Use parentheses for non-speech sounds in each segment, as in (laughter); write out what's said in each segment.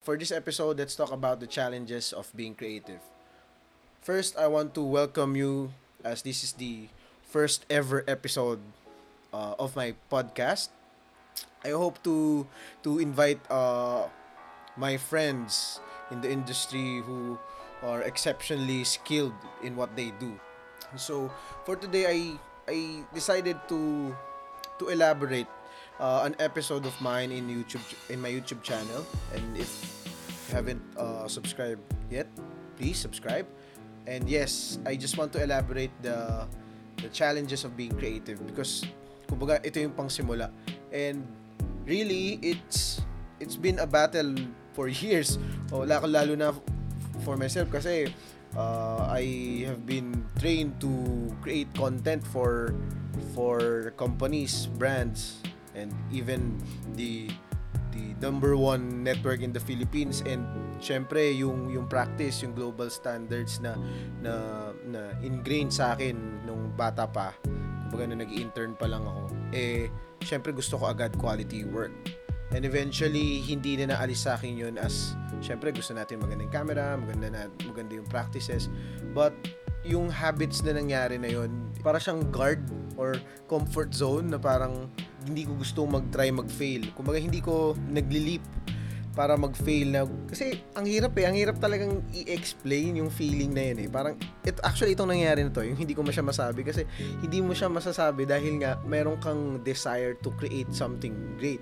For this episode, let's talk about the challenges of being creative. First, I want to welcome you as this is the first ever episode uh, of my podcast. I hope to to invite uh, my friends in the industry who are exceptionally skilled in what they do. So, for today I I decided to to elaborate uh, an episode of mine in YouTube in my YouTube channel. And if you haven't uh, subscribed yet please subscribe. And yes I just want to elaborate the the challenges of being creative because kumbaga ito yung pangsimula. And really it's it's been a battle for (laughs) years. O lalo lalo na for myself kasi uh, I have been trained to create content for for companies, brands, and even the the number one network in the Philippines. And syempre yung yung practice yung global standards na na na ingrained sa akin nung bata pa. Kumbaga nung nag-intern pa lang ako. Eh syempre gusto ko agad quality work. And eventually hindi na naalis sa akin yun as syempre gusto natin magandang camera maganda na maganda yung practices. But yung habits na nangyari na yun para siyang guard or comfort zone na parang hindi ko gusto mag-try mag-fail. Kumbaga hindi ko nagli-leap para mag-fail na kasi ang hirap eh, ang hirap talagang i-explain yung feeling na yun eh. Parang it actually itong nangyari na to, yung hindi ko masya masabi kasi hindi mo siya masasabi dahil nga meron kang desire to create something great.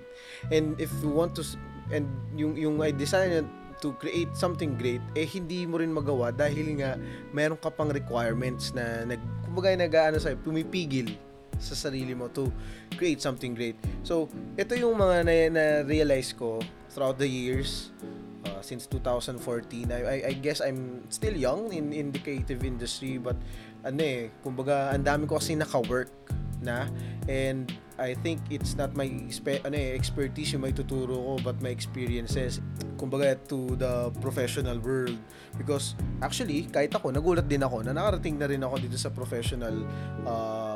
And if you want to and yung yung I desire to create something great eh hindi mo rin magawa dahil nga meron ka pang requirements na nag kumbaga nag-aano sa pumipigil sa sarili mo to create something great. So, ito yung mga na, na realize ko throughout the years uh, since 2014. I, I, I guess I'm still young in in the creative industry but ano eh, kumbaga ang dami ko kasi naka-work na and I think it's not my spe- ano eh, expertise yung may tuturo ko but my experiences kumbaga to the professional world because actually kahit ako nagulat din ako na nakarating na rin ako dito sa professional uh,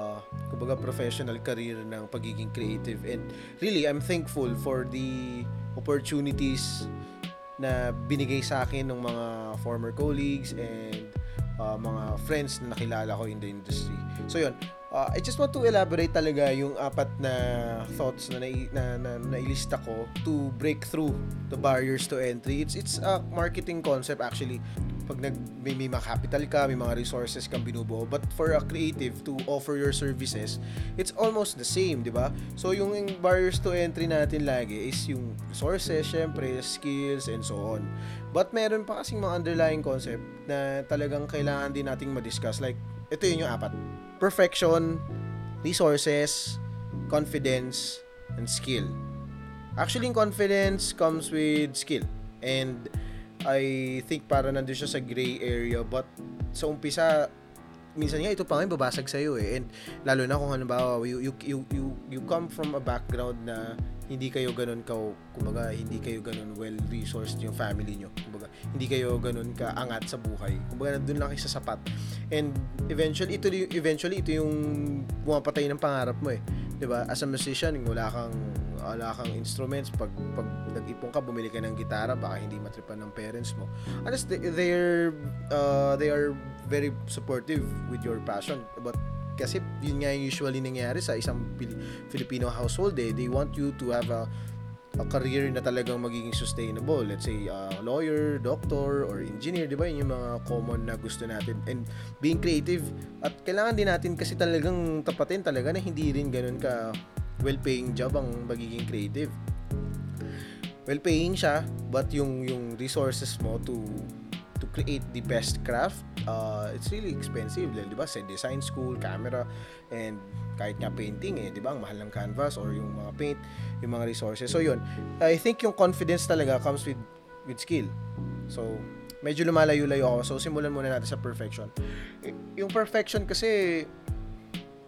kumbaga professional career ng pagiging creative and really I'm thankful for the opportunities na binigay sa akin ng mga former colleagues and uh, mga friends na nakilala ko in the industry. So yun, uh, I just want to elaborate talaga yung apat na thoughts na, na, na, nailista ko to break through the barriers to entry. It's it's a marketing concept actually. Pag nag, may, may mga capital ka, may mga resources kang binubuo. But for a creative to offer your services, it's almost the same, di ba? So yung, yung barriers to entry natin lagi is yung resources, syempre, skills, and so on. But meron pa kasing mga underlying concept na talagang kailangan din nating ma-discuss. Like, ito yun yung apat. Perfection, resources, confidence, and skill. Actually, confidence comes with skill. And I think para nandun siya sa gray area. But sa umpisa, minsan nga ito pa nga babasag sa'yo eh. And lalo na kung halimbawa, you, you, you, you, you come from a background na hindi kayo ganun ka kumbaga hindi kayo ganun well resourced yung family nyo. Kumbaga hindi kayo ganun ka angat sa buhay. Kumbaga nandun lang kayo sa sapat. And eventually ito eventually ito yung bumapatay ng pangarap mo eh 'di ba as a musician wala kang wala kang instruments. Pag pag nag-ipon ka bumili ka ng gitara baka hindi matripan ng parents mo. Unless they, they're uh, they are very supportive with your passion. But kasi yun nga yung usually nangyayari sa isang Filipino household eh. They want you to have a a career na talagang magiging sustainable. Let's say, uh, lawyer, doctor, or engineer, di ba? Yun yung mga common na gusto natin. And being creative, at kailangan din natin kasi talagang tapatin talaga na hindi rin ganun ka well-paying job ang magiging creative. Well-paying siya, but yung yung resources mo to to create the best craft, uh, it's really expensive. Di ba? Sa design school, camera, and kahit nga painting eh, di ba? Ang mahal ng canvas or yung mga paint, yung mga resources. So yun, I think yung confidence talaga comes with with skill. So, medyo lumalayo-layo ako. So, simulan muna natin sa perfection. Yung perfection kasi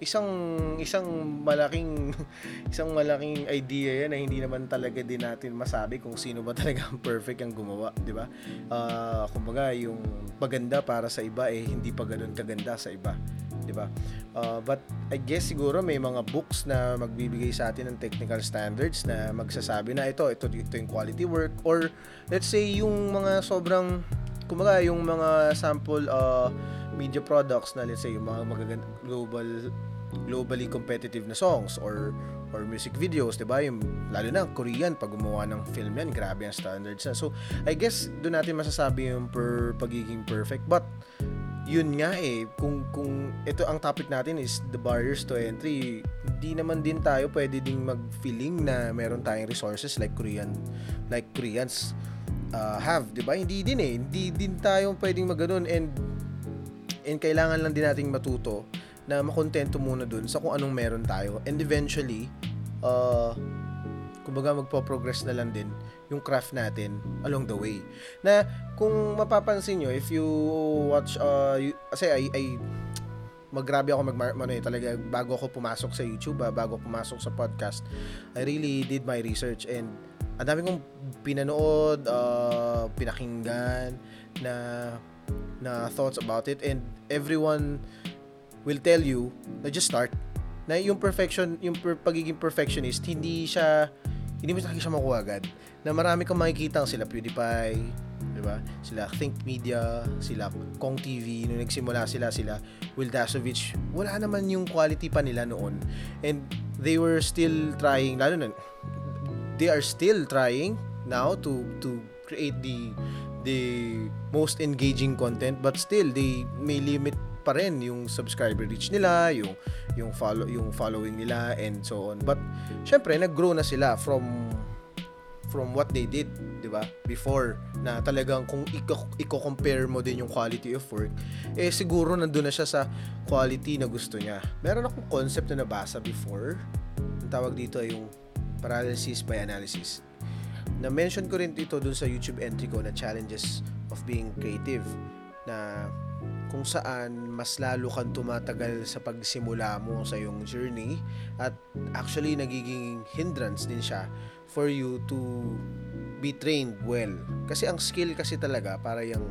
isang isang malaking (laughs) isang malaking idea yan na hindi naman talaga din natin masabi kung sino ba (laughs) talaga ang perfect ang gumawa, 'di ba? Uh, kumbaga yung paganda para sa iba eh hindi pa ganoon kaganda sa iba. di ba? Uh, but I guess siguro may mga books na magbibigay sa atin ng technical standards na magsasabi na ito, ito, ito yung quality work or let's say yung mga sobrang kumaga yung mga sample uh, media products na let's say yung mga magaganda global globally competitive na songs or or music videos, 'di ba? Yung lalo na Korean pag gumawa ng film yan, grabe ang standards na. So, I guess doon natin masasabi yung per pagiging perfect. But yun nga eh, kung kung ito ang topic natin is the barriers to entry, hindi naman din tayo pwede ding mag-feeling na meron tayong resources like Korean like Koreans uh, have, 'di ba? Hindi din eh, hindi din tayo pwedeng maganoon and and kailangan lang din nating matuto na makontento muna dun sa kung anong meron tayo and eventually uh, kumbaga magpo-progress na lang din yung craft natin along the way. Na kung mapapansin nyo, if you watch, uh, you, kasi I, I maggrabe ako mag ano eh, talaga bago ako pumasok sa YouTube, ah, bago pumasok sa podcast, I really did my research and ang dami kong pinanood, uh, pinakinggan na na thoughts about it and everyone will tell you na just start na yung perfection yung per, pagiging perfectionist hindi siya hindi mo talaga siya makuha agad na marami kang makikita sila PewDiePie, di ba? Sila Think Media, sila Kong TV, nung nagsimula sila, sila Will Dasovich, wala naman yung quality pa nila noon. And they were still trying, lalo na, they are still trying now to to create the the most engaging content but still they may limit pa rin yung subscriber reach nila, yung yung follow yung following nila and so on. But syempre nag-grow na sila from from what they did, 'di ba? Before na talagang kung i-compare mo din yung quality of work, eh siguro nandoon na siya sa quality na gusto niya. Meron akong concept na nabasa before. Ang tawag dito ay yung paralysis by analysis. Na mention ko rin dito dun sa YouTube entry ko na challenges of being creative na kung saan mas lalo kang tumatagal sa pagsimula mo sa iyong journey at actually nagiging hindrance din siya for you to be trained well. Kasi ang skill kasi talaga para yung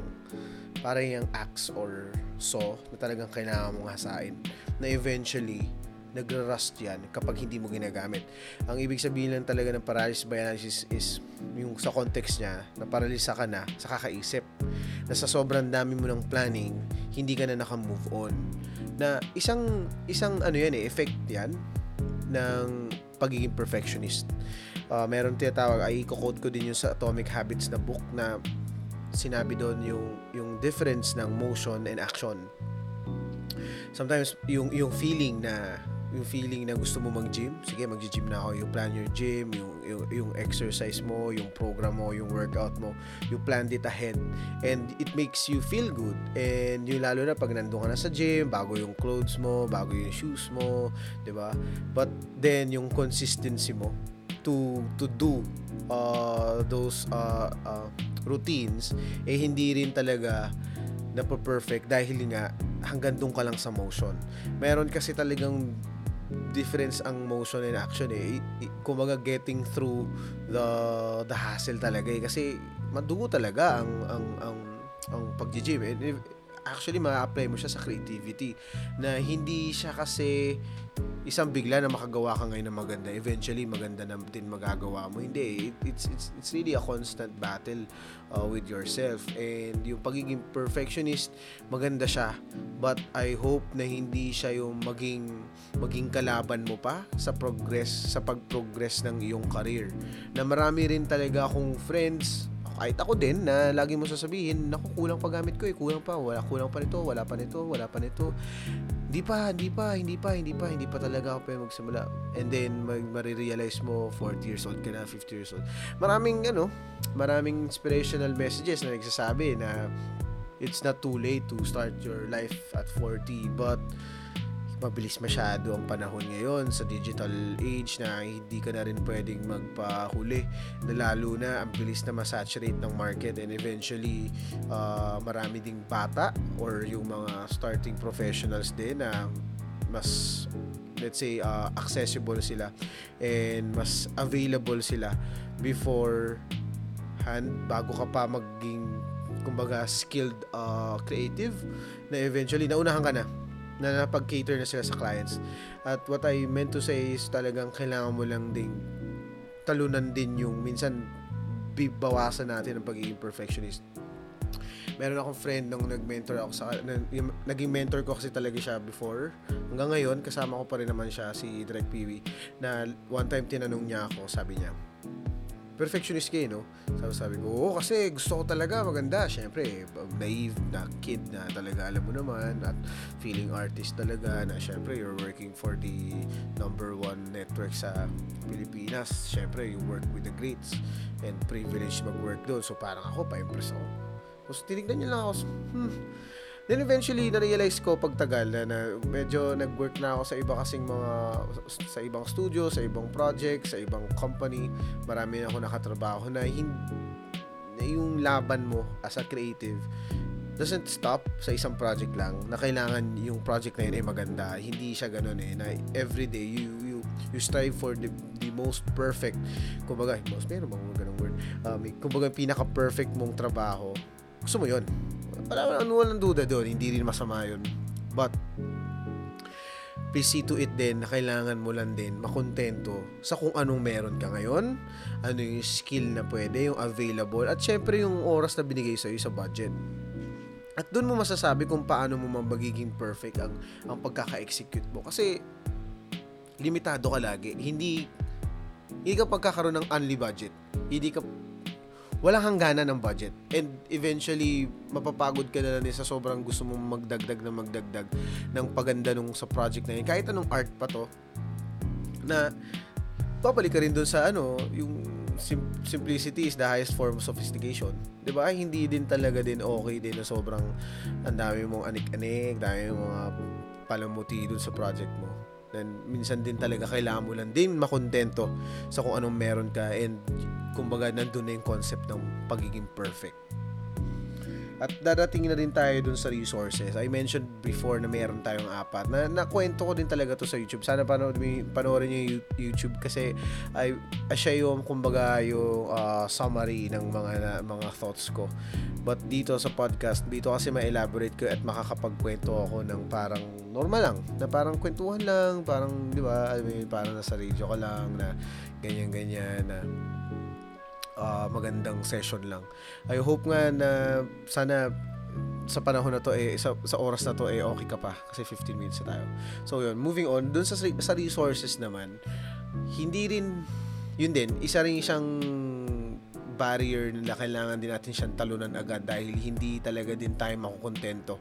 para yung axe or saw na talagang kailangan mong hasain na eventually nagre-rust yan kapag hindi mo ginagamit. Ang ibig sabihin lang talaga ng paralysis by analysis is yung sa context niya, na paralisa ka na sa kakaisip. Na sa sobrang dami mo ng planning, hindi ka na naka-move on. Na isang isang ano yan eh, effect yan ng pagiging perfectionist uh, meron tinatawag ay i-quote ko din yung sa Atomic Habits na book na sinabi doon yung yung difference ng motion and action. Sometimes yung yung feeling na yung feeling na gusto mo mag-gym, sige mag-gym na ako, you plan your gym, yung, yung, yung exercise mo, yung program mo, yung workout mo, you plan it ahead and it makes you feel good and yung lalo na pag nandun ka na sa gym, bago yung clothes mo, bago yung shoes mo, 'di ba? But then yung consistency mo, to to do uh, those uh, uh, routines eh hindi rin talaga na perfect dahil nga hanggang doon ka lang sa motion. Meron kasi talagang difference ang motion and action eh. Kumaga getting through the the hassle talaga eh kasi madugo talaga ang ang ang ang pag-gym. Eh, actually ma-apply mo siya sa creativity na hindi siya kasi isang bigla na makagawa ka ngayon ng maganda. Eventually maganda na din magagawa mo. Hindi it's it's it's really a constant battle uh, with yourself. And yung pagiging perfectionist maganda siya. But I hope na hindi siya yung maging maging kalaban mo pa sa progress sa pag-progress ng iyong career. Na marami rin talaga akong friends kahit ako din na lagi mo sasabihin, naku, kulang pa gamit ko eh, kulang pa, wala, kulang pa nito, wala pa nito, wala pa nito. Hindi pa, hindi pa, hindi pa, hindi pa, hindi pa talaga ako pwede magsimula. And then, mag, marirealize mo, 40 years old ka na, 50 years old. Maraming, ano, maraming inspirational messages na nagsasabi na it's not too late to start your life at 40, but mabilis masyado ang panahon ngayon sa digital age na hindi ka na rin pwedeng magpahuli na lalo na ang bilis na masaturate ng market and eventually uh, marami ding bata or yung mga starting professionals din na mas let's say uh, accessible sila and mas available sila before hand bago ka pa maging kumbaga skilled uh, creative na eventually naunahan ka na na napag-cater na sila sa clients. At what I meant to say is talagang kailangan mo lang ding talunan din yung minsan bibawasan natin ang pagiging perfectionist. Meron akong friend nung nag-mentor ako sa naging mentor ko kasi talaga siya before. Hanggang ngayon kasama ko pa rin naman siya si Direk Peewee na one time tinanong niya ako, sabi niya, perfectionist kayo, no? Sabi, sabi ko, oo, kasi gusto ko talaga maganda. Siyempre, naive na kid na talaga, alam mo naman, at feeling artist talaga, na siyempre, you're working for the number one network sa Pilipinas. Siyempre, you work with the greats and privilege mag-work doon. So, parang ako, pa-impress ako. Tapos, tinignan niya lang ako, hmm, Then eventually, na-realize ko pagtagal na, na medyo nag-work na ako sa iba kasing mga, sa ibang studio, sa ibang project, sa ibang company. Marami na ako nakatrabaho na, hindi, na yung laban mo as a creative doesn't stop sa isang project lang na kailangan yung project na yun ay maganda. Hindi siya ganun eh. Na every day, you, you, you strive for the, the most perfect, kumbaga, most, meron bang ganung word? Um, kumbaga, pinaka-perfect mong trabaho. Gusto mo yun wala ano walang duda doon, hindi rin masama yun. But, please see to it din na kailangan mo lang din makontento sa kung anong meron ka ngayon, ano yung skill na pwede, yung available, at syempre yung oras na binigay sa'yo sa budget. At doon mo masasabi kung paano mo magiging perfect ang, ang pagkaka-execute mo. Kasi, limitado ka lagi. Hindi, hindi ka pagkakaroon ng only budget. Hindi ka walang hangganan ng budget. And eventually, mapapagod ka na lang sa sobrang gusto mong magdagdag na magdagdag ng paganda nung sa project na yun. Kahit anong art pa to, na babalik ka rin dun sa ano, yung sim- simplicity is the highest form of sophistication. 'Di ba? Hindi din talaga din okay din na sobrang ang dami mong anik-anik, dami mong mga palamuti dun sa project mo. Then minsan din talaga kailangan mo lang din makontento sa kung anong meron ka and kumbaga nandun na yung concept ng pagiging perfect. At dadating na din tayo dun sa resources. I mentioned before na mayroon tayong apat. Na nakwento ko din talaga to sa YouTube. Sana panood, panoorin niyo YouTube kasi ay siya yung kumbaga yung uh, summary ng mga na, mga thoughts ko. But dito sa podcast, dito kasi ma-elaborate ko at makakapagkwento ako ng parang normal lang, na parang kwentuhan lang, parang 'di ba, I mean, parang nasa radio ka lang na ganyan ganyan na uh, magandang session lang. I hope nga na sana sa panahon na to eh sa, sa oras na to eh okay ka pa kasi 15 minutes na tayo. So yun, moving on dun sa sa resources naman, hindi rin yun din, isa rin isang barrier na kailangan din natin siyang talunan agad dahil hindi talaga din tayo makukontento.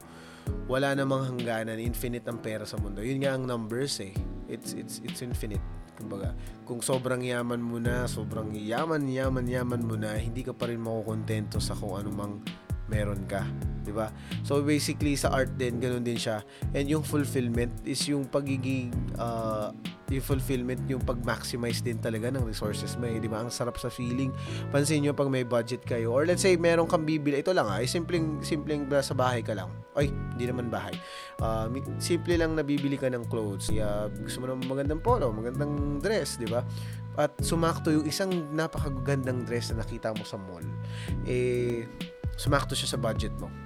Wala namang hangganan, infinite ang pera sa mundo. Yun nga ang numbers eh. It's it's it's infinite Kumbaga, kung sobrang yaman mo na, sobrang yaman, yaman, yaman mo na, hindi ka pa rin makukontento sa kung anumang meron ka, 'di ba? So basically sa art din ganoon din siya. And yung fulfillment is yung pagiging uh, fulfillment yung pag-maximize din talaga ng resources mo, eh, 'di ba? Ang sarap sa feeling. Pansin niyo pag may budget kayo or let's say meron kang bibili, ito lang ah, ay simpleng simpleng sa bahay ka lang. Ay, hindi naman bahay. Uh, simple lang nabibili ka ng clothes. Kaya gusto mo ng magandang polo, magandang dress, 'di ba? At sumakto yung isang napakagandang dress na nakita mo sa mall. Eh sumakto siya sa budget mo.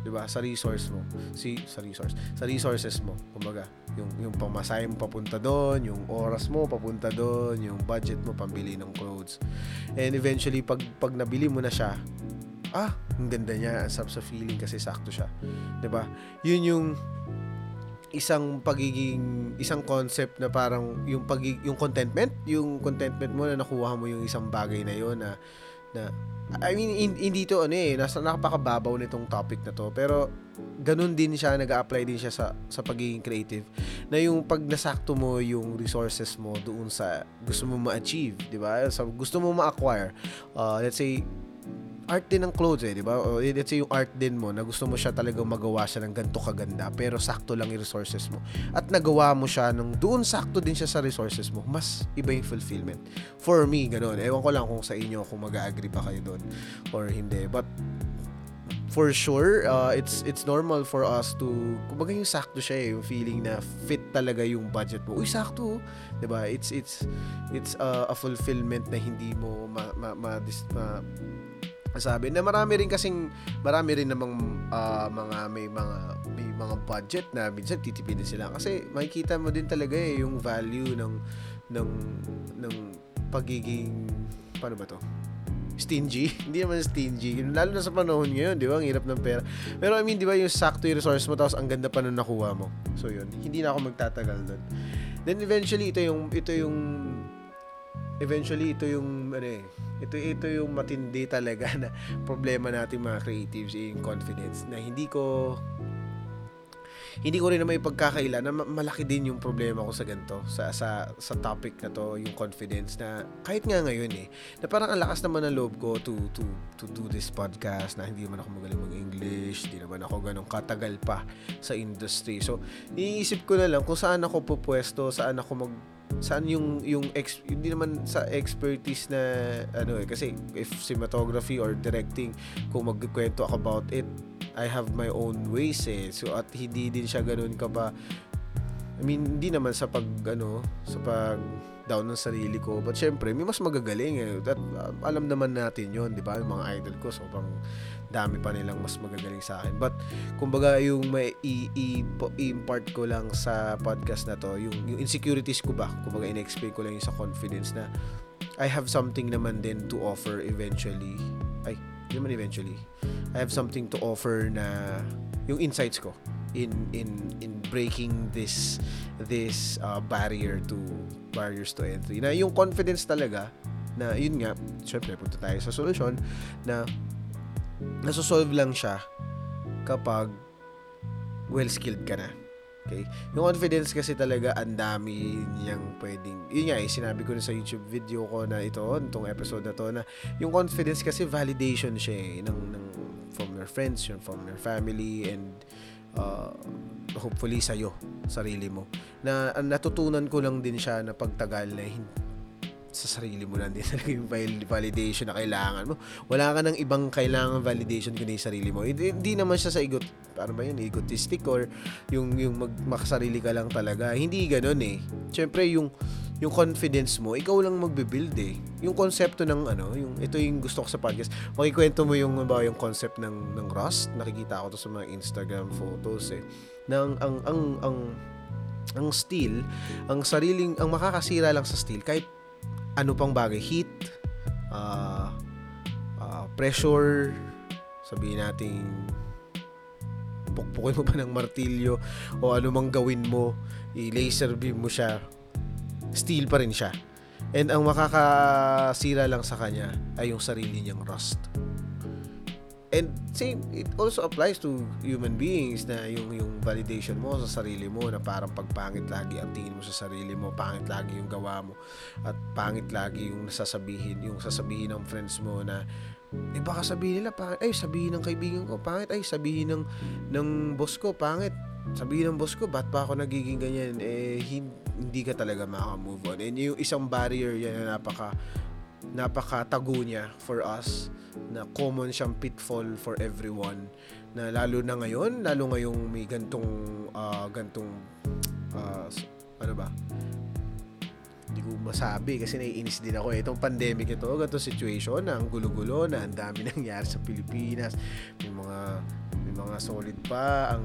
'Di ba? Sa resource mo. Si sa resource, sa resources mo. Kumbaga, yung yung pamasahe mo papunta doon, yung oras mo papunta doon, yung budget mo pambili ng clothes. And eventually pag pag nabili mo na siya, ah, ang ganda niya, ang sarap sa feeling kasi sakto siya. 'Di ba? Yun yung isang pagiging isang concept na parang yung pag yung contentment, yung contentment mo na nakuha mo yung isang bagay na yon na na I mean, hindi to ano eh, nasa napakababaw nitong topic na to. Pero, ganun din siya, nag-apply din siya sa, sa pagiging creative. Na yung pag nasakto mo yung resources mo doon sa gusto mo ma-achieve, di ba? Sa gusto mo ma-acquire. Uh, let's say, art din ng clothes eh, di ba? O let's say yung art din mo na gusto mo siya talagang magawa siya ng ganto kaganda pero sakto lang yung resources mo. At nagawa mo siya nung doon sakto din siya sa resources mo, mas iba yung fulfillment. For me, ganun. Ewan ko lang kung sa inyo kung mag-agree pa kayo doon or hindi. But for sure, uh, it's it's normal for us to kumbaga yung sakto siya eh, yung feeling na fit talaga yung budget mo. Uy, sakto, 'di ba? It's it's it's uh, a fulfillment na hindi mo ma, ma, ma, ma sabi na marami rin kasing marami rin namang uh, mga may mga may mga budget na minsan titipid din sila kasi makikita mo din talaga eh yung value ng ng ng pagiging paano ba to stingy. (laughs) Hindi naman stingy. Lalo na sa panahon ngayon, di ba? Ang hirap ng pera. Pero I mean, di ba yung sakto yung resource mo tapos ang ganda pa nung nakuha mo. So yun, hindi na ako magtatagal doon. Then eventually, ito yung, ito yung, eventually, ito yung, ano eh, ito, ito yung matindi talaga (laughs) na problema natin mga creatives, yung confidence. Na hindi ko, hindi ko rin na may pagkakaila na malaki din yung problema ko sa ganito sa sa sa topic na to yung confidence na kahit nga ngayon eh na parang ang lakas naman ng loob ko to to to do this podcast na hindi naman ako magaling mag-English hindi naman ako ganun katagal pa sa industry so iniisip ko na lang kung saan ako pupwesto saan ako mag saan yung yung ex, hindi naman sa expertise na ano eh kasi if cinematography or directing kung magkukwento ako about it I have my own ways eh. So at hindi din siya ganoon ka ba I mean hindi naman sa pag ano sa pag down ng sarili ko but syempre may mas magagaling eh at uh, alam naman natin yon di ba yung mga idol ko sobrang dami pa nilang mas magagaling sa akin. But, kumbaga, yung may i-impart ko lang sa podcast na to, yung, yung insecurities ko ba, kumbaga, in-explain ko lang yung sa confidence na I have something naman din to offer eventually. Ay, hindi naman eventually. I have something to offer na yung insights ko in in in breaking this this uh, barrier to barriers to entry na yung confidence talaga na yun nga syempre punta tayo sa solution na nasosolve lang siya kapag well-skilled ka na. Okay? Yung confidence kasi talaga ang dami niyang pwedeng yun nga eh, sinabi ko na sa YouTube video ko na ito, itong episode na to na yung confidence kasi validation siya eh, ng, ng from your friends, from your family and uh, hopefully sa'yo, sarili mo. Na natutunan ko lang din siya na pagtagal na sa sarili mo lang din talaga yung validation na kailangan mo. Wala ka ng ibang kailangan validation kundi yung sarili mo. Hindi, naman siya sa egot, paano ba yun, egotistic or yung, yung mag, makasarili ka lang talaga. Hindi ganun eh. Siyempre, yung, yung confidence mo, ikaw lang magbe-build eh. Yung konsepto ng ano, yung ito yung gusto ko sa podcast. Makikwento mo yung ba yung concept ng ng Rust. Nakikita ko to sa mga Instagram photos eh. Nang ang ang ang ang steel, ang sariling ang makakasira lang sa steel kahit ano pang bagay, heat, uh, uh, pressure, sabihin natin pukpukin mo pa ng martilyo o ano mang gawin mo, i-laser beam mo siya, steel pa rin siya. And ang makakasira lang sa kanya ay yung sarili niyang rust. And same, it also applies to human beings na yung yung validation mo sa sarili mo na parang pagpangit lagi ang tingin mo sa sarili mo, pangit lagi yung gawa mo at pangit lagi yung nasasabihin, yung sasabihin ng friends mo na eh baka sabihin nila pangit, ay sabihin ng kaibigan ko pangit, ay sabihin ng ng boss ko pangit, sabihin ng boss ko ba't pa ako nagiging ganyan? Eh hindi ka talaga maka-move on. And yung isang barrier yan na napaka napakatago niya for us na common siyang pitfall for everyone na lalo na ngayon lalo ngayong may gantong uh, gantong uh, ano ba? Hindi ko masabi kasi naiinis din ako. Itong pandemic ito ganito situation na ang gulo-gulo na ang dami (laughs) nangyari sa Pilipinas. May mga may mga solid pa ang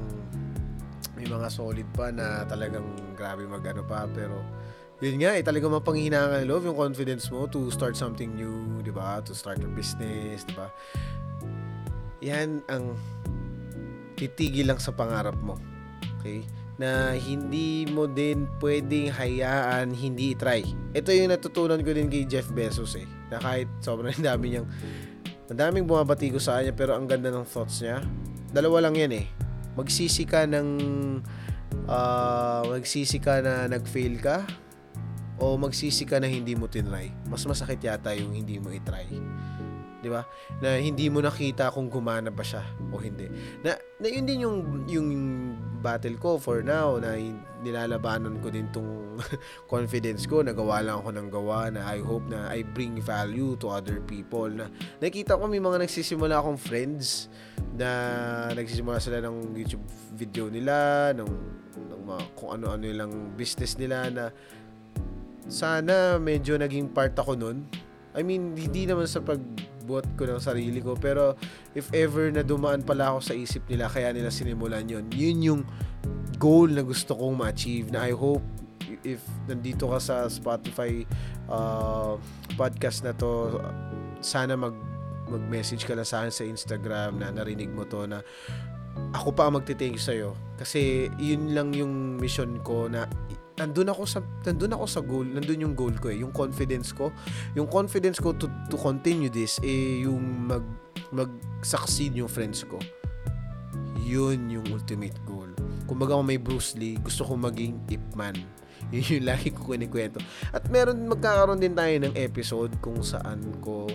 may mga solid pa na talagang grabe magano pa pero yun nga eh, talaga mapanghinaan ng love yung confidence mo to start something new, di ba? To start a business, di ba? Yan ang titigil lang sa pangarap mo. Okay? Na hindi mo din pwedeng hayaan hindi i-try. Ito yung natutunan ko din kay Jeff Bezos eh. Na kahit sobrang (laughs) dami niyang madaming bumabati ko sa kanya pero ang ganda ng thoughts niya. Dalawa lang yan eh. Magsisi ka ng uh, magsisi ka na nag-fail ka o magsisi ka na hindi mo tinry, mas masakit yata yung hindi mo itry. 'Di ba? Na hindi mo nakita kung gumana ba siya o hindi. Na, na yun din yung yung battle ko for now na nilalabanan ko din tong (laughs) confidence ko, nagawa lang ako ng gawa na I hope na I bring value to other people na nakita ko may mga nagsisimula akong friends na nagsisimula sila ng YouTube video nila, ng, ng mga, kung ano-ano lang business nila na sana medyo naging part ako nun. I mean, hindi naman sa pag buhat ko ng sarili ko. Pero if ever na dumaan pala ako sa isip nila, kaya nila sinimulan yun, yun yung goal na gusto kong ma-achieve na I hope if nandito ka sa Spotify uh, podcast na to, sana mag mag-message ka lang sa akin sa Instagram na narinig mo to na ako pa ang magte-thank sa'yo. Kasi yun lang yung mission ko na nandun ako sa nandun ako sa goal, nandun yung goal ko eh, yung confidence ko. Yung confidence ko to, to continue this eh yung mag mag-succeed yung friends ko. Yun yung ultimate goal. Kumbaga may Bruce Lee, gusto ko maging Ip Man. (laughs) Yun yung lagi ko kinikwento. At meron, magkakaroon din tayo ng episode kung saan ko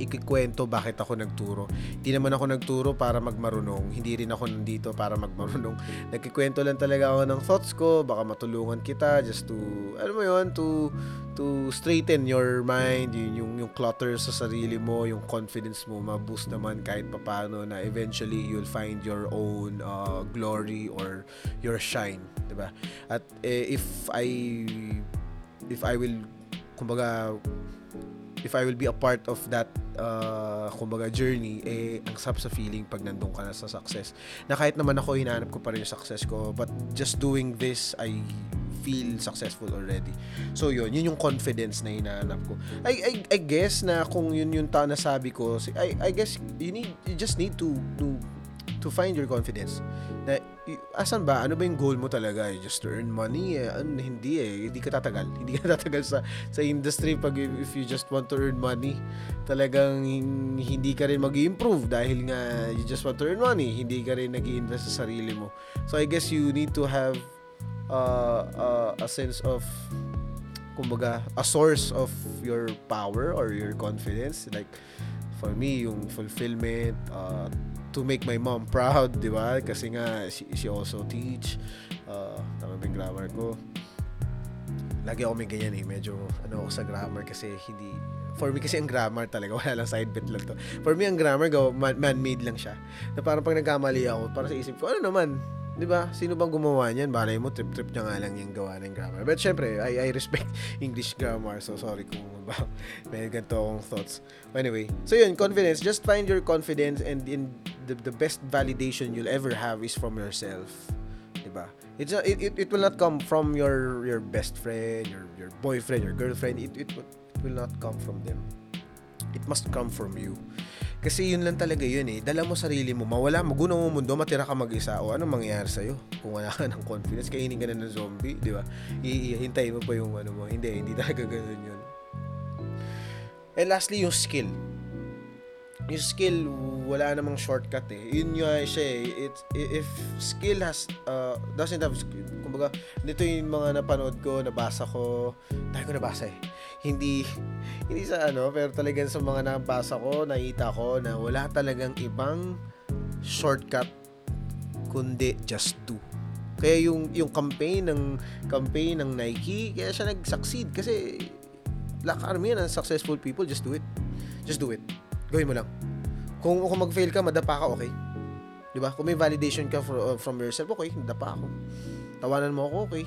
ikikwento bakit ako nagturo. Hindi naman ako nagturo para magmarunong. Hindi rin ako nandito para magmarunong. (laughs) Nagkikwento lang talaga ako ng thoughts ko. Baka matulungan kita just to, ano mo yun, to, to straighten your mind, yung, yung, yung clutter sa sarili mo, yung confidence mo, ma-boost naman kahit papano na eventually you'll find your own uh, glory or your shine. Diba? At eh, if I, if I will, kumbaga, if I will be a part of that uh, kumbaga journey eh ang sarap sa feeling pag nandun ka na sa success. Na kahit naman ako hinahanap ko pa rin yung success ko but just doing this I feel successful already. So yun yun yung confidence na hinahanap ko. I, I, I guess na kung yun yung ta nasabi ko I, I guess you need you just need to to to find your confidence. Na asan ba? Ano ba yung goal mo talaga? Just to earn money? Eh, ano, hindi eh. Hindi ka tatagal. (laughs) Hindi ka tatagal sa, sa industry pag if you just want to earn money. Talagang hindi ka rin mag improve dahil nga you just want to earn money. Hindi ka rin nag invest sa sarili mo. So I guess you need to have uh, uh, a sense of kumbaga a source of your power or your confidence like for me yung fulfillment uh, to make my mom proud, di ba? Kasi nga, she, she also teach. Uh, tama ba grammar ko? Lagi ako may ganyan eh. Medyo, ano ako sa grammar kasi hindi, for me kasi ang grammar talaga, (laughs) wala lang side bit lang to. For me, ang grammar, man-made lang siya. Na parang pag nagkamali ako, para sa isip ko, ano naman, 'di ba? Sino bang gumawa niyan? Balay mo trip trip niya nga lang yung gawa ng grammar. But syempre, I I respect (laughs) English grammar. So sorry kung ba (laughs) may ganito akong thoughts. Anyway, so yun, confidence. Just find your confidence and in the, the best validation you'll ever have is from yourself. 'Di ba? It's a, it, it, will not come from your your best friend, your your boyfriend, your girlfriend. It it, it will not come from them. It must come from you. Kasi yun lang talaga yun eh. Dala mo sarili mo, mawala, magunaw mo mundo, matira ka mag-isa. O ano mangyayari sa'yo? Kung wala ka ng confidence, kainin ka na ng zombie, di ba? Hihintayin mo pa yung ano mo. Hindi, hindi talaga ganun yun. And lastly, yung skill. Yung skill, wala namang shortcut eh. Yun nga siya eh. It's, if skill has, uh, doesn't have, kumbaga, dito yung mga napanood ko, nabasa ko, dahil ko nabasa eh hindi hindi sa ano pero talagang sa mga nabasa ko nakita ko na wala talagang ibang shortcut kundi just do kaya yung yung campaign ng campaign ng Nike kaya siya nag-succeed kasi lack army yan successful people just do it just do it gawin mo lang. Kung kung mag-fail ka madapa ka okay? Di ba? Kung may validation ka from, from yourself okay madapa ako. Tawanan mo ako okay.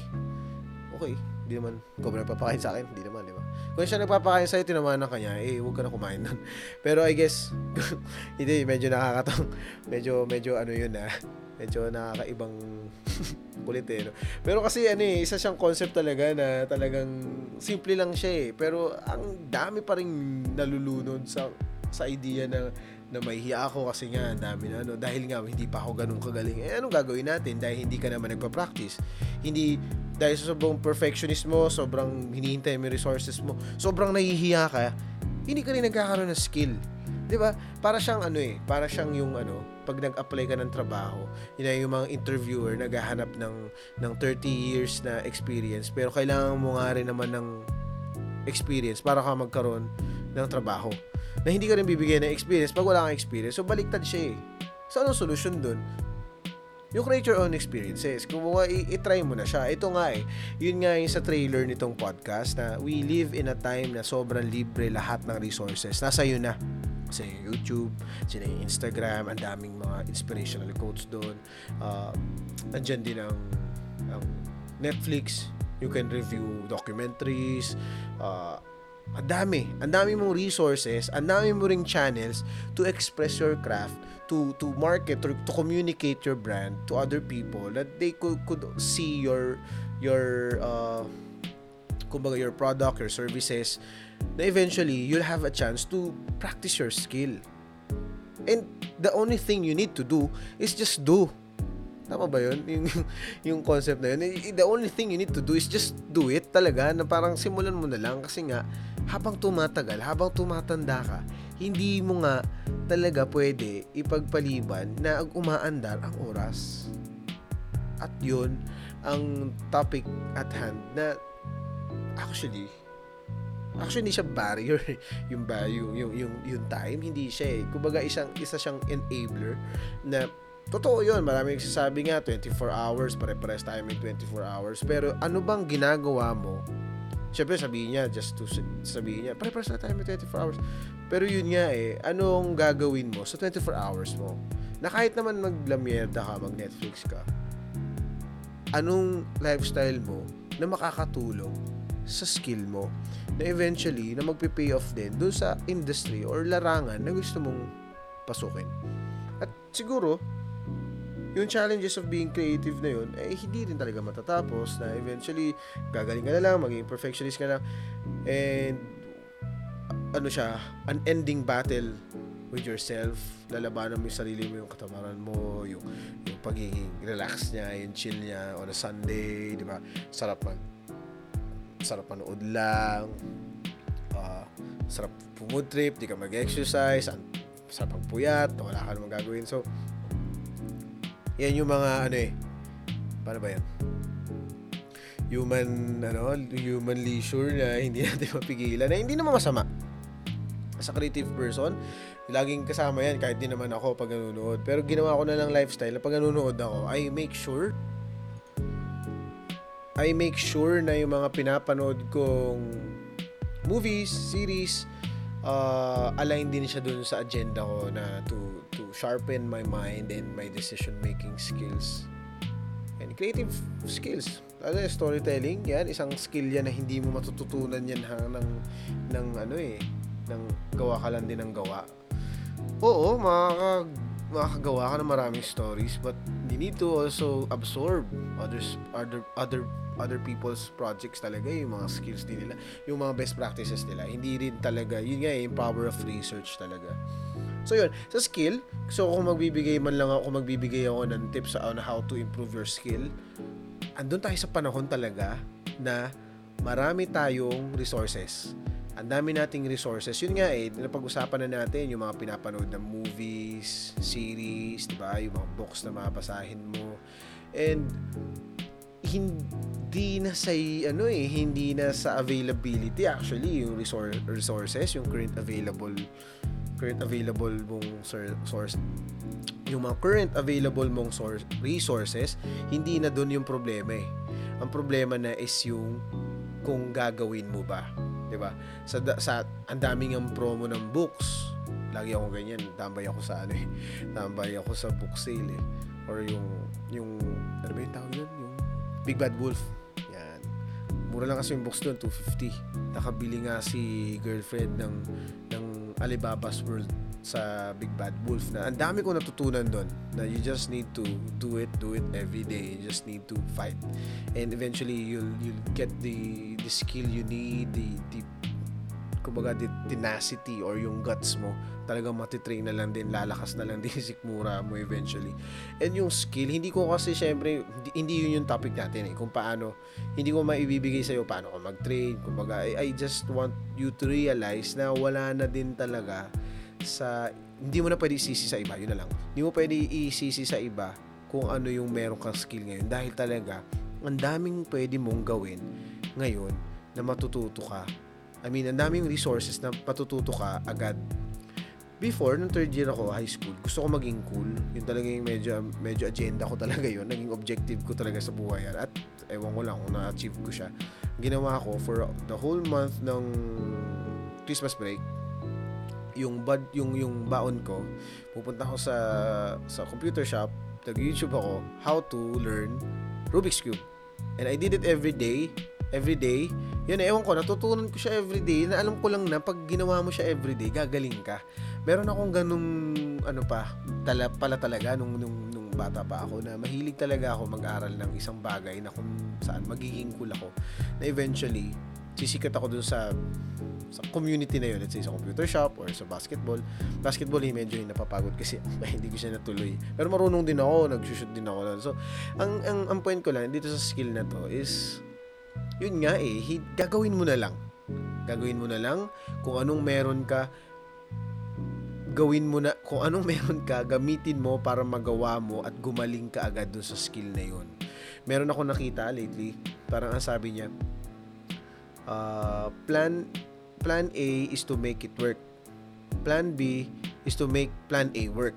Okay hindi naman. Ikaw ba nagpapakain sa akin? Hindi naman di ba? Kung siya nagpapakain sa'yo, tinamaan ka niya, eh, huwag ka na kumain nun. (laughs) Pero I guess, (laughs) hindi, medyo nakakatong, (laughs) medyo, medyo ano yun ah, medyo nakakaibang kulit eh. No? Pero kasi ano eh, isa siyang concept talaga na talagang simple lang siya eh. Pero ang dami pa rin nalulunod sa sa idea na na may hiya ako kasi nga dami na ano dahil nga hindi pa ako ganun kagaling. Eh anong gagawin natin? Dahil hindi ka naman nagpa-practice. Hindi dahil sa sobrang perfectionist mo sobrang hinihintay mo resources mo sobrang nahihiya ka hindi ka rin nagkakaroon ng skill. 'di ba? Para siyang ano eh para siyang yung ano pag nag-apply ka ng trabaho yun yung mga interviewer naghahanap ng ng 30 years na experience. Pero kailangan mo nga rin naman ng experience para ka magkaroon ng trabaho na hindi ka rin bibigyan ng experience pag wala kang experience. So, baliktad siya eh. So, anong solusyon dun? You create your own experiences. Kung mga i-try mo na siya. Ito nga eh. Yun nga yung sa trailer nitong podcast na we live in a time na sobrang libre lahat ng resources. Nasa iyo na. Sa YouTube, sa Instagram, ang daming mga inspirational quotes doon. Uh, andyan din ang, ang Netflix. You can review documentaries, uh, Ang dami. Ang dami mong resources, ang dami mo ring channels to express your craft, to to market, to, to communicate your brand to other people that they could, could see your your uh, kumbaga your product, your services, na eventually you'll have a chance to practice your skill. And the only thing you need to do is just do. Tama ba yun? (laughs) Yung, yung concept na yun. The only thing you need to do is just do it talaga na parang simulan mo na lang kasi nga habang tumatagal, habang tumatanda ka, hindi mo nga talaga pwede ipagpaliban na umaandar ang oras. At yun ang topic at hand na actually actually hindi siya barrier (laughs) yung yung, yung yung yung time. Hindi siya eh. Kumbaga isang isa siyang enabler na totoo yun. Maraming nagsasabi nga 24 hours pare-pares tayo may 24 hours. Pero ano bang ginagawa mo Siyempre sabihin niya just to sabihin niya pare-pares na tayo may 24 hours pero yun nga eh anong gagawin mo sa 24 hours mo na kahit naman maglamierda ka mag Netflix ka anong lifestyle mo na makakatulong sa skill mo na eventually na magpe-pay off din doon sa industry or larangan na gusto mong pasukin. At siguro, yung challenges of being creative na yun, eh hindi rin talaga matatapos na eventually gagaling ka na lang, maging perfectionist ka na and ano siya, an ending battle with yourself, lalabanan mo yung sarili mo, yung katamaran mo, yung, yung pagiging relax niya, yung chill niya on a Sunday, di ba? Sarap man sarap manood lang, uh, sarap trip, di ka mag-exercise, sarap puyat, wala ka namang gagawin. So, yan yung mga ano eh, paano ba yan? Human, ano, human leisure na hindi (laughs) natin mapigilan, na hindi naman masama. As a creative person, laging kasama yan kahit di naman ako pag nanonood. Pero ginawa ko na lang lifestyle na pag nanonood ako, I make sure I make sure na yung mga pinapanood kong movies, series, uh, align din siya dun sa agenda ko na to to sharpen my mind and my decision making skills and creative skills. Yung storytelling, yan isang skill yan na hindi mo matututunan yan hang ng ng ano eh, ng gawa ka lang din ng gawa. Oo, makaka makakagawa ka ng maraming stories but you need to also absorb others other other other people's projects talaga yung mga skills din nila yung mga best practices nila hindi rin talaga yun nga yung power of research talaga so yun sa skill so kung magbibigay man lang ako kung magbibigay ako ng tips on how to improve your skill andun tayo sa panahon talaga na marami tayong resources ang dami nating resources. Yun nga eh, napag-usapan na natin yung mga pinapanood na movies, series, di ba? Yung mga books na mabasahin mo. And hindi na sa ano eh, hindi na sa availability actually yung resource, resources, yung current available current available mong source yung mga current available mong source, resources, hindi na doon yung problema eh. Ang problema na is yung kung gagawin mo ba. 'di ba? Sa sa ang daming ang promo ng books. Lagi ako ganyan, tambay ako sa ano eh. (laughs) Tambay ako sa book sale eh. Or yung yung ano ba yung tawag yun? Yung Big Bad Wolf. Yan. Mura lang kasi yung books doon, 250. Nakabili nga si girlfriend ng ng Alibaba's World sa Big Bad Wolf na ang dami ko natutunan doon na you just need to do it do it every day. You just need to fight. And eventually you'll you'll get the the skill you need the the kumbaga the tenacity or yung guts mo talagang matitrain na lang din lalakas na lang (laughs) din sikmura mo eventually. And yung skill hindi ko kasi syempre hindi, yun yung topic natin eh kung paano hindi ko maibibigay sa iyo paano ko mag-train kumbaga I, I just want you to realize na wala na din talaga sa hindi mo na pwede isisi sa iba yun na lang. Hindi mo pwede isisi sa iba kung ano yung meron kang skill ngayon dahil talaga ang daming pwede mong gawin ngayon na matututo ka I mean, ang daming resources na patututo ka agad. Before, nung third year ako, high school, gusto ko maging cool. Yun talaga yung medyo, medyo agenda ko talaga yun. Naging objective ko talaga sa buhay. At ewan ko lang kung na-achieve ko siya. Ginawa ko for the whole month ng Christmas break, yung bad yung yung baon ko pupunta ako sa sa computer shop nag YouTube ako how to learn Rubik's cube and I did it every day everyday. Yun, ewan ko, natutunan ko siya everyday. Na alam ko lang na pag ginawa mo siya everyday, gagaling ka. Meron akong ganung, ano pa, tala, pala talaga, nung, nung, nung bata pa ako, na mahilig talaga ako mag-aral ng isang bagay na kung saan magiging cool ako. Na eventually, sisikat ako dun sa sa community na yun, let's say sa computer shop or sa basketball. Basketball, eh, medyo yung napapagod kasi (laughs) hindi ko siya natuloy. Pero marunong din ako, nag-shoot din ako. So, ang, ang, ang point ko lang dito sa skill na to is, yun nga eh, gagawin mo na lang. Gagawin mo na lang kung anong meron ka, gawin mo na, kung anong (laughs) meron ka, gamitin mo para magawa mo at gumaling ka agad dun sa skill na yun. Meron ako nakita lately, parang ang sabi niya, uh, plan plan A is to make it work. Plan B is to make plan A work.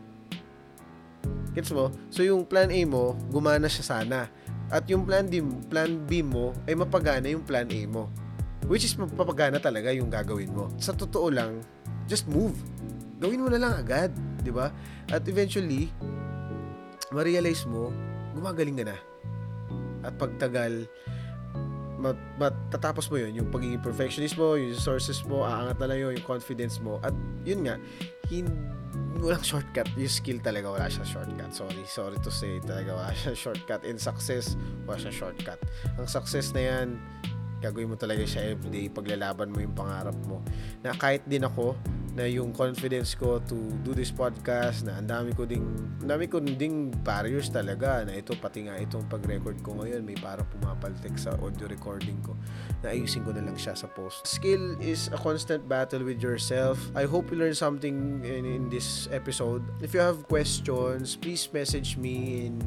Gets mo? So yung plan A mo, gumana siya sana. At yung plan D, plan B mo ay mapagana yung plan A mo. Which is mapapagana talaga yung gagawin mo. Sa totoo lang, just move. Gawin mo na lang agad, 'di ba? At eventually, ma-realize mo, gumagaling ka na. At pagtagal, mat, matatapos mo yun, yung pagiging perfectionist mo, yung resources mo, aangat na lang yun, yung confidence mo. At yun nga, hindi, walang shortcut. Yung skill talaga, wala siya shortcut. Sorry, sorry to say, talaga wala siya shortcut. In success, wala siya shortcut. Ang success na yan, gagawin mo talaga siya everyday, paglalaban mo yung pangarap mo. Na kahit din ako, na yung confidence ko to do this podcast na ang dami ko ding dami ko ding barriers talaga na ito pati nga itong pag-record ko ngayon may para pumapaltek sa audio recording ko na ayusin ko na lang siya sa post. Skill is a constant battle with yourself. I hope you learn something in, in this episode. If you have questions please message me in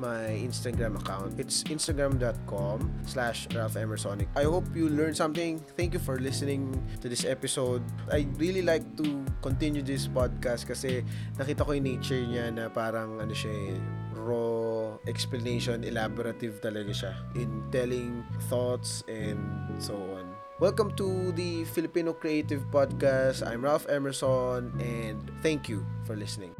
my Instagram account. It's instagram.com slash Ralph. I hope you learned something. Thank you for listening to this episode. I really like to continue this podcast kasi nakita ko yung nature niya na parang ano siya eh, raw explanation, elaborative talaga siya in telling thoughts and so on. Welcome to the Filipino Creative Podcast. I'm Ralph Emerson and thank you for listening.